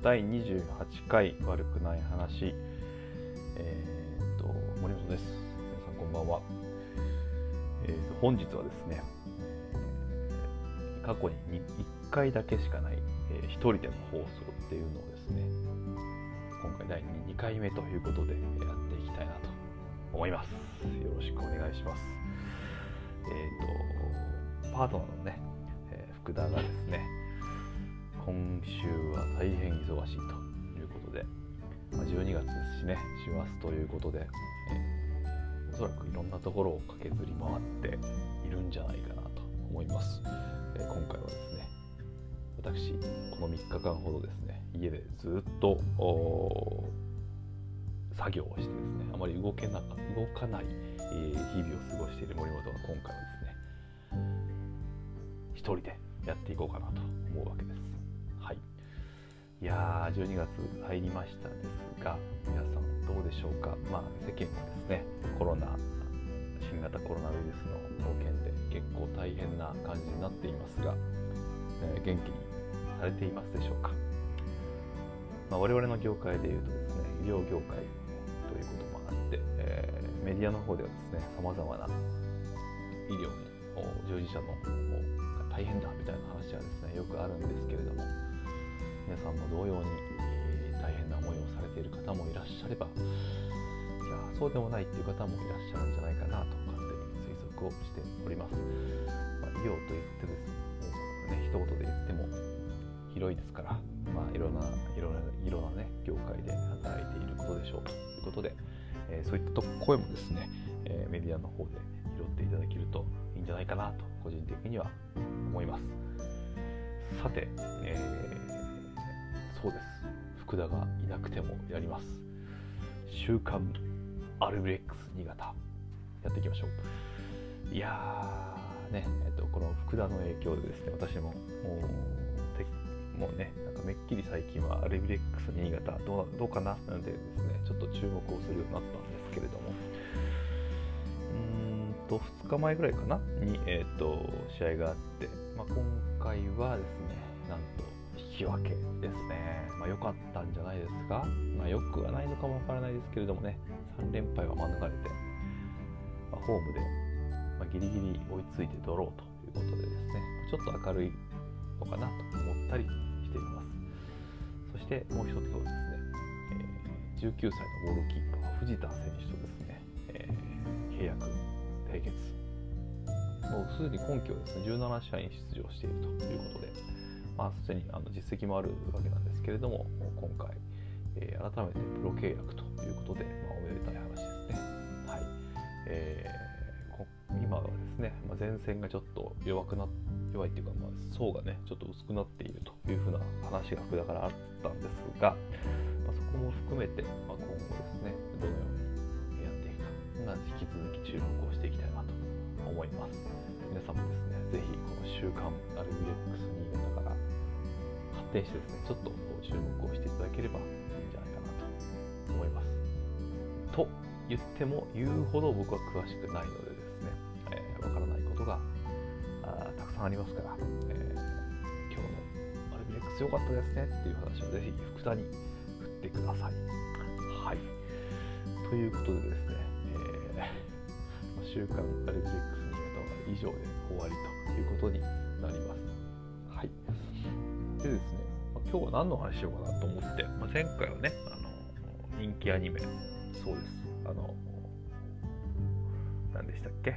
第28回悪くない話、えー、と森本です。皆さんこんばんは。えー、と本日はですね、過去に1回だけしかない、えー一人での放送っていうのをですね、今回第 2, 回目ということでやっていきたいなと思います。よろしくお願いします。えっ、と、パートナーのね、えー福田がですね、今週は大変忙しいということで、まあ、12月ですしね、師走ということで、えおそらくいろんなところを駆けずり回っているんじゃないかなと思います。え今回はですね、私、この3日間ほどですね、家でずっと作業をしてですね、あまり動けな動かない、えー日々を過ごしている森本が今回はですね、一人でやっていこうかなと思うわけです。い。やー、12月入りましたですが、皆さんどうでしょうか？まあ、世間はですね、コロナ、新型コロナウイルスの件で結構大変な感じになっていますが、えー元気にされていますでしょうか？まあ、我々の業界でいうとですね、医療業界ということもあって、えーメディアの方ではですね、様々な医療の従事者の方が大変だみたいな話はですねよくあるんですけれども皆さんも同様に、えー大変な思いをされている方もいらっしゃればいやそうでもないっていう方もいらっしゃるんじゃないかなと勝手に推測をしております、まあ、医療と言ってですね一言で言っても広いですからまあいろんないろんないろんなね業界で働いていることでしょうということで、えーそういった声もですね、えーメディアの方で拾っていただけるといいんじゃないかなと個人的には思います。さて、えーそうです。福田がいなくてもやります。週刊アルビレックス新潟やっていきましょう。いやーねえっとこの福田の影響でですね私ももうもうねなんかめっきり最近はアルビレックス新潟どうどうかななんてですねちょっと注目をするようになったんですけれども。うんと2日前ぐらいかなに、えー、と試合があって、まあ、今回はですね引き分けですね、まあ、良かったんじゃないですか、まあ、良くはないのかもわからないですけれどもね。3連敗は免れて、まあ、ホームで、まあ、ギリギリ追いついてドローということでですね。ちょっと明るいのかなと思ったりしています。そしてもう一つはですね、えー19歳のゴールキーパー藤田選手とですね、えー契約締結もうすでに今季はですね17試合に出場しているということで、まあ、すでにあの実績もあるわけなんですけれども、今回、えー改めてプロ契約ということで、まあ、おめでたい話ですね。はいえー今はですね、まあ、前線がちょっと弱くな弱いっていうか、まあ、層がねちょっと薄くなっているというふうな話が福田からあったんですが、まあ、そこも含めて、まあ、今後ですねどのようにやっていくか、引き続き注目をしていきたいなと思います皆さんもですねぜひこの週刊アルビレックス新潟から発展してですねちょっと注目をしていただければいいんじゃないかなと思います。と言っても言うほど僕は詳しくないのでですねわ、えーからないことがあたくさんありますから、えー今日のアルビレックス良かったですねっていう話をぜひ福田に振ってください。はい。ということでですね、えー週刊ア以上で終わりということになります。はい。でですね、まあ今日は何の話しようかなと思って、まあ、前回はね、あの人気アニメ、そうです、あの、何でしたっけ？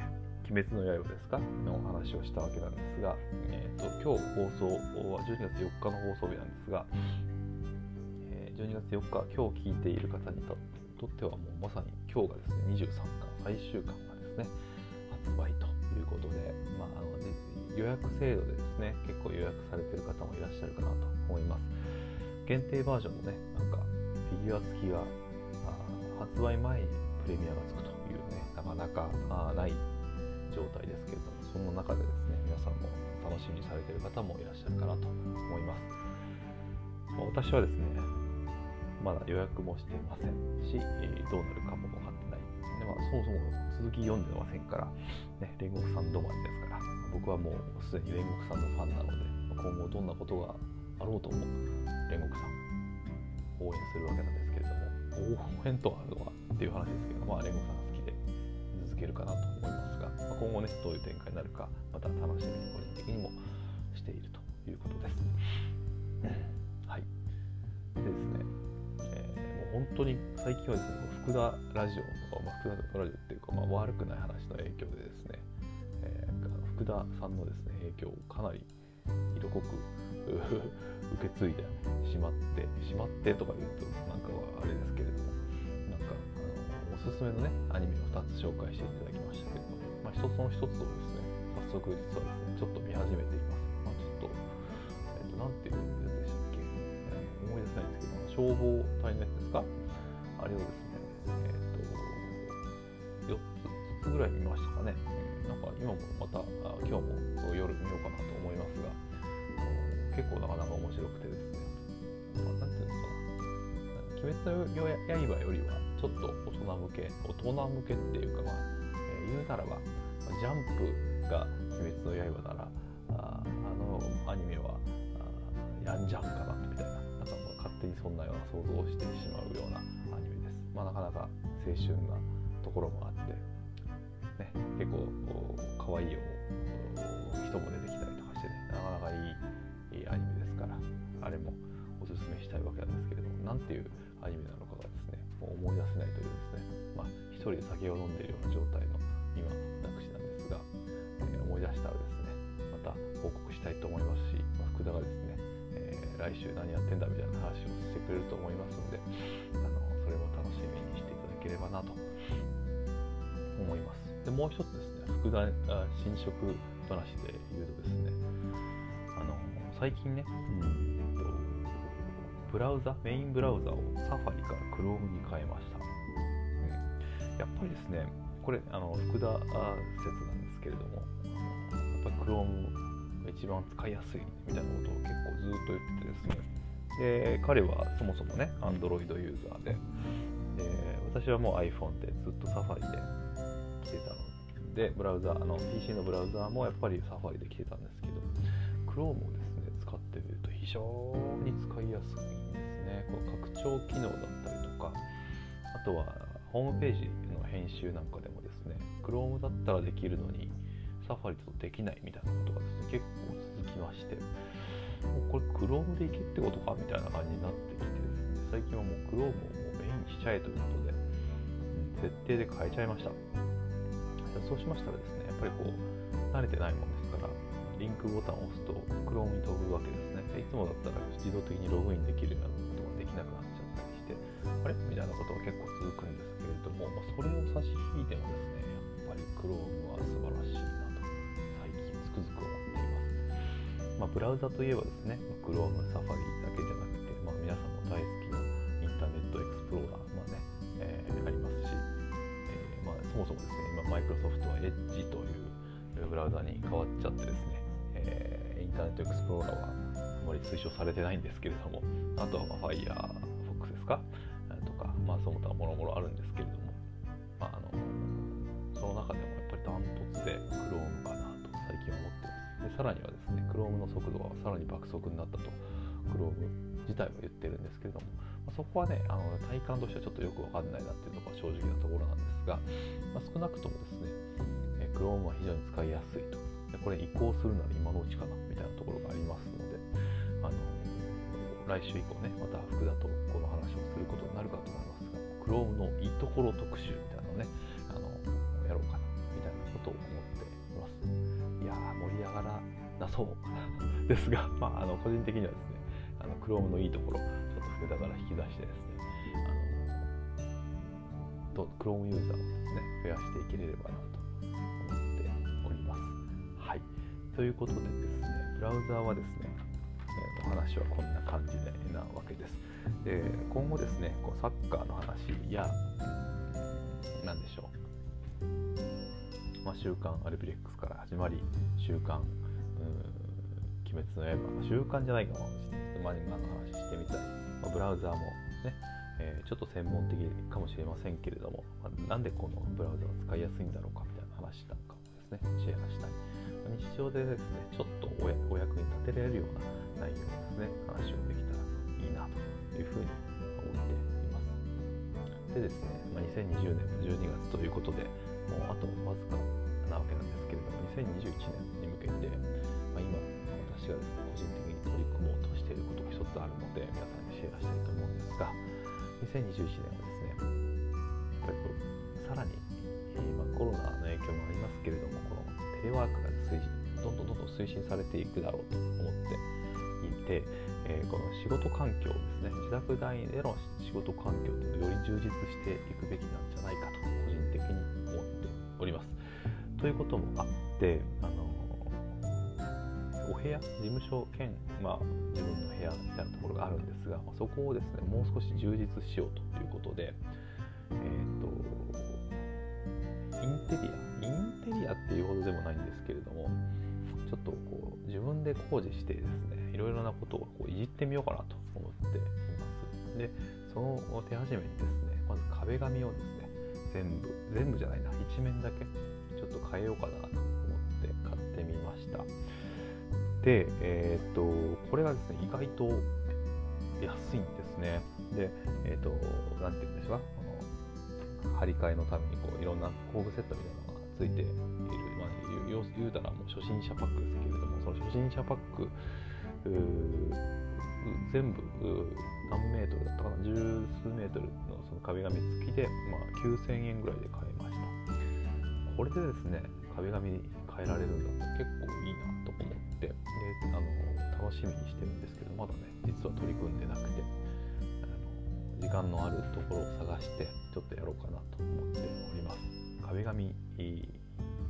鬼滅の刃ですか？のお話をしたわけなんですが、えー、と今日放送は12月4日の放送日なんですが、えー12月4日、今日聞いている方にととってはもうまさに今日がですね、23巻、最終巻がですね、発売予約制度でですね、結構予約されてる方もいらっしゃるかなと思います。限定バージョンもね、なんかフィギュア付きが発売前にプレミアがつくというね、なかなかあない状態ですけれども、その中でですね、皆さんも楽しみにされてる方もいらっしゃるかなと思います。私はですね、まだ予約もしていませんし、どうなるかもそもそも続き読んでませんから、ね、煉獄さん止まりですから、僕はもうすでに煉獄さんのファンなので、今後どんなことがあろうとも、煉獄さん応援するわけなんですけれども。応援とあるのはっていう話ですけど、まあ、レゴさんが好きで続けるかなと思いますが、まあ、今後ねどういう展開になるかまた楽しみに個人的にもしているということです。はい。でですね、本当に最近はですね福田ラジオの、まあ、福田ラジオっていうか、まあ、悪くない話の影響でですね、えー、福田さんのですね影響をかなり色濃く受け継いでしまってしまってとか言うとなんかはあれですけれどもなんかあのおすすめのねアニメを2つ紹介していただきましたけれども、まあ、一つの一つをですね早速実はですねちょっと見始めています、まあ、ちょっとえっ、ー、となんていう消防隊のやつですか？あれをですねえっ、ー、と4つぐらい見ましたかね、なんか今もまた今日も夜見ようかなと思いますが結構なかなか面白くてですね、まあ、なんていうのかな鬼滅の刃よりはちょっと大人向け大人向けっていうかまあ、えー、言うならばジャンプが鬼滅の刃ならああのアニメはやんじゃんかなそんなような想像をしてしまうようなアニメです、まあ、なかなか青春なところもあって、ね、結構可愛い人も出てきたりとかしてねなかなかいいアニメですからあれもおすすめしたいわけなんですけれども何ていうアニメなのかがですねもう思い出せないというですねまあ一人で酒を飲んでいるような状態の今私なんですが、えー、思い出したらですねまた報告したいと思いますし、まあ、福田がですね、来週何やってんだみたいな話をしてくれると思いますのであのそれも楽しみにしていただければなと思います。でもう一つですね福田新色話で言うとですね最近ね、うん。と、ブラウザ、メインブラウザをサファリから Chrome に変えました。うん、やっぱりですね、これ、あの福田説なんですけれども、やっぱり Chrome 一番使いやすいみたいなことを結構ずっと言っててですね、で彼はそもそもね、Android ユーザーで、で私はもう iPhone でずっとサファリで来てたので、ブラウザ、あの PC のブラウザーもやっぱりサファリで来てたんですけど、Chrome をですね使ってみると非常に使いやすいんですね。この拡張機能だったりとか、あとはホームページの編集なんかでもですね、Chrome だったらできるのに、サファリとできないみたいなことがですね、結構続きまして、もうこれ Chrome でいけってことかみたいな感じになってきてですね、最近はもう Chrome をもうメインにしちゃえということで、設定で変えちゃいました。そうしましたらですね、やっぱりこう、慣れてないものですから、リンクボタンを押すと Chrome に飛ぶわけですね。いつもだったら自動的にログインできるようなことができなくなっちゃったりして、あれみたいなことが結構続くんですけれども、ま、それを差し引いてもですね、やっぱり Chrome は素晴らしいなつくづく思っています。まあ、ブラウザといえばですね、Chrome、Safari だけじゃなくて、まあ、皆さんも大好きなインターネットエクスプローラー、まあねえー、ありますし、えーまあ、そもそもですね、今、マイクロソフトは Edge というブラウザに変わっちゃってですね、えー、インターネットエクスプローラーはあまり推奨されてないんですけれども、あとは、Firefox ですか？とか、まあ、その他もろもろあるんですけれども、まあ、あのその中でもやっぱりダントツでさらにはですね、Chrome の速度がさらに爆速になったと、Chrome 自体は言ってるんですけれども、まあ、そこはね、あの体感としてはちょっとよくわかんないなっていうのが正直なところなんですが、まあ、少なくともですね、え Chrome は非常に使いやすいとでこれ移行するなら今のうちかなみたいなところがありますので、あの来週以降ね、また福田とこの話をすることになるかと思いますが、Chrome のいいところ特集みたいなのをね、あのやろうかなみたいなことを思って。や、盛り上がらなそうですが、まあ、あの個人的にはですね、あの Chrome のいいところ、ちょっと福田から引き出してですね、あの Chrome ユーザーをですね、増やしていければなと思っております。はいということでですね、ブラウザーはですね、えー、と話はこんな感じでなわけです。で今後ですね、こうサッカーの話や、何でしょう、まあ、週刊アルビレックスから始まり、週刊鬼滅の刃、週刊じゃないかもしれない。です漫画の話してみたり、まあ、ブラウザーもね、えー、ちょっと専門的かもしれませんけれども、まあ、なんでこのブラウザが使いやすいんだろうかみたいな話なんかもですね、シェアしたり。日常でですね、ちょっとお役に立てられるような内容ですね、話をできたらいいなというふうに思っています。でですね、まあ、2020年の12月ということでもうあとわずかなわけなんですけれども2021年に向けて、まあ、今私がですね個人的に取り組もうとしていることが一つあるので皆さんにシェアしたいと思うんですが2021年はですねやっぱりこうさらに、まあ、コロナの影響もありますけれどもこのテレワークが推進どんどんどんどん推進されていくだろうと思っていて、えー、この仕事環境ですね自宅内での仕事環境というのをより充実していくべきなんじゃないかとおります。ということもあってあのお部屋事務所兼、まあ、自分の部屋みたいなところがあるんですが、そこをですねもう少し充実しようということで、えーと、インテリアインテリアっていうほどでもないんですけれどもちょっとこう自分で工事してですねいろいろなことをこういじってみようかなと思っていますでその手始めにですねまず壁紙をですね全部全部じゃないな。一面だけ。ちょっと変えようかなと思って買ってみました。で、えー、っとこれがですね意外と安いんですね。でえー、っと何て言うんでしょうか張り替えのためにこういろんな工具セットみたいなのがついている、まあ、言うたらもう初心者パックですけれどもその初心者パック全部何メートルだったかな十数メートルのその壁紙付きで、まあ、9000円ぐらいで買いました。これでですね壁紙変えられるんだったら結構いいなと思ってであの楽しみにしてるんですけどまだね実は取り組んでなくて時間のあるところを探してちょっとやろうかなと思っております。壁紙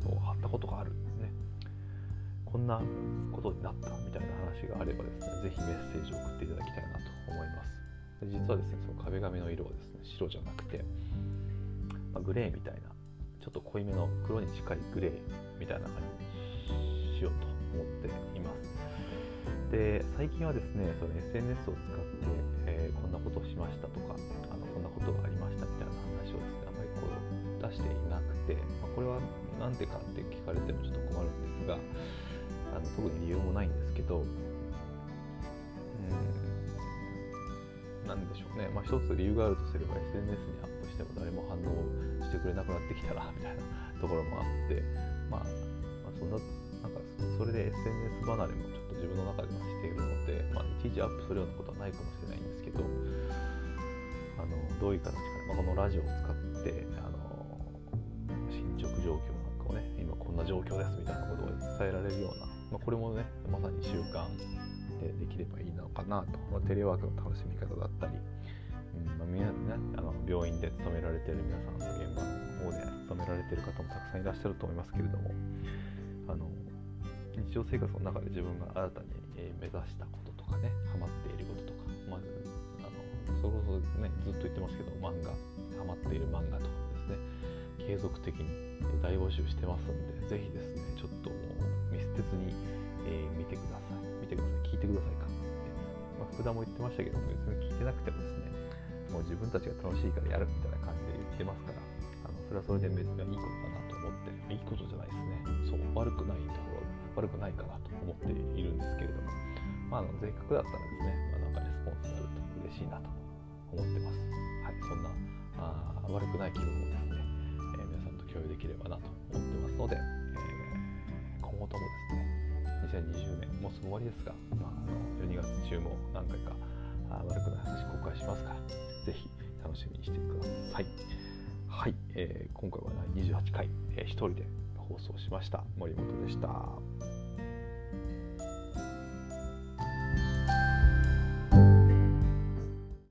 を貼ったことがあるんですね。こんなことになったみたいな話があればですね是非メッセージを送っていただきたいなと思います。実はですねその壁紙の色はですね白じゃなくて、まあ、グレーみたいなちょっと濃いめの黒に近いグレーみたいな感じにしようと思っています。で最近はですねその SNS を使ってえー、こんなことをしましたとかあのこんなことがありましたみたいな話をですねあまりこう出していなくて、まあ、これは何でかって聞かれてもちょっと困るんですがあの特に理由もないんですけどうん何でしょうね、まあ、一つ理由があるとすれば SNS にアップしても誰も反応してくれなくなってきたらみたいなところもあって、まあ、まあ、そんななんかそれで SNS 離れもちょっと自分の中ではしているので、まあ、いちいちアップするようなことはないかもしれないんですけどあのどういう形か、まあ、このラジオを使ってあの進捗状況なんかをね今こんな状況ですみたいなことを伝えられるような、まあ、これもねまさに習慣でできればいいのかなと、まあ、テレワークの楽しみ方だったり、うんまあね、あの病院で勤められている皆さんの現場の方で勤められている方もたくさんいらっしゃると思いますけれどもあの日常生活の中で自分が新たに目指したこととかねハマっていることとか、まずあのそれこそねずっと言ってますけど漫画ハマっている漫画とか。継続的に大募集してますんでぜひですねちょっと見捨てずに、えー、見てください。見てください。聞いてくださいか、まあ、福田も言ってましたけども別に聞いてなくてもですねもう自分たちが楽しいからやるみたいな感じで言ってますからあのそれはそれで別にいいことかなと思っていいことじゃないですね。そう悪くないところ悪くないかなと思っているんですけれども、まあ、あのせっかくだったらですね、まあ、なんかレスポンスになると嬉しいなと思ってます。はい、そんなあ悪くない気分をですね、共有できればなと思ってますので、えー、今後ともですね、2020年もうすぐ終わりですが、まあ、12月中も何回かあ悪くない話公開しますから、ぜひ楽しみにしてください。はい、えー、今回は28回、えー、1人で放送しました森本でした。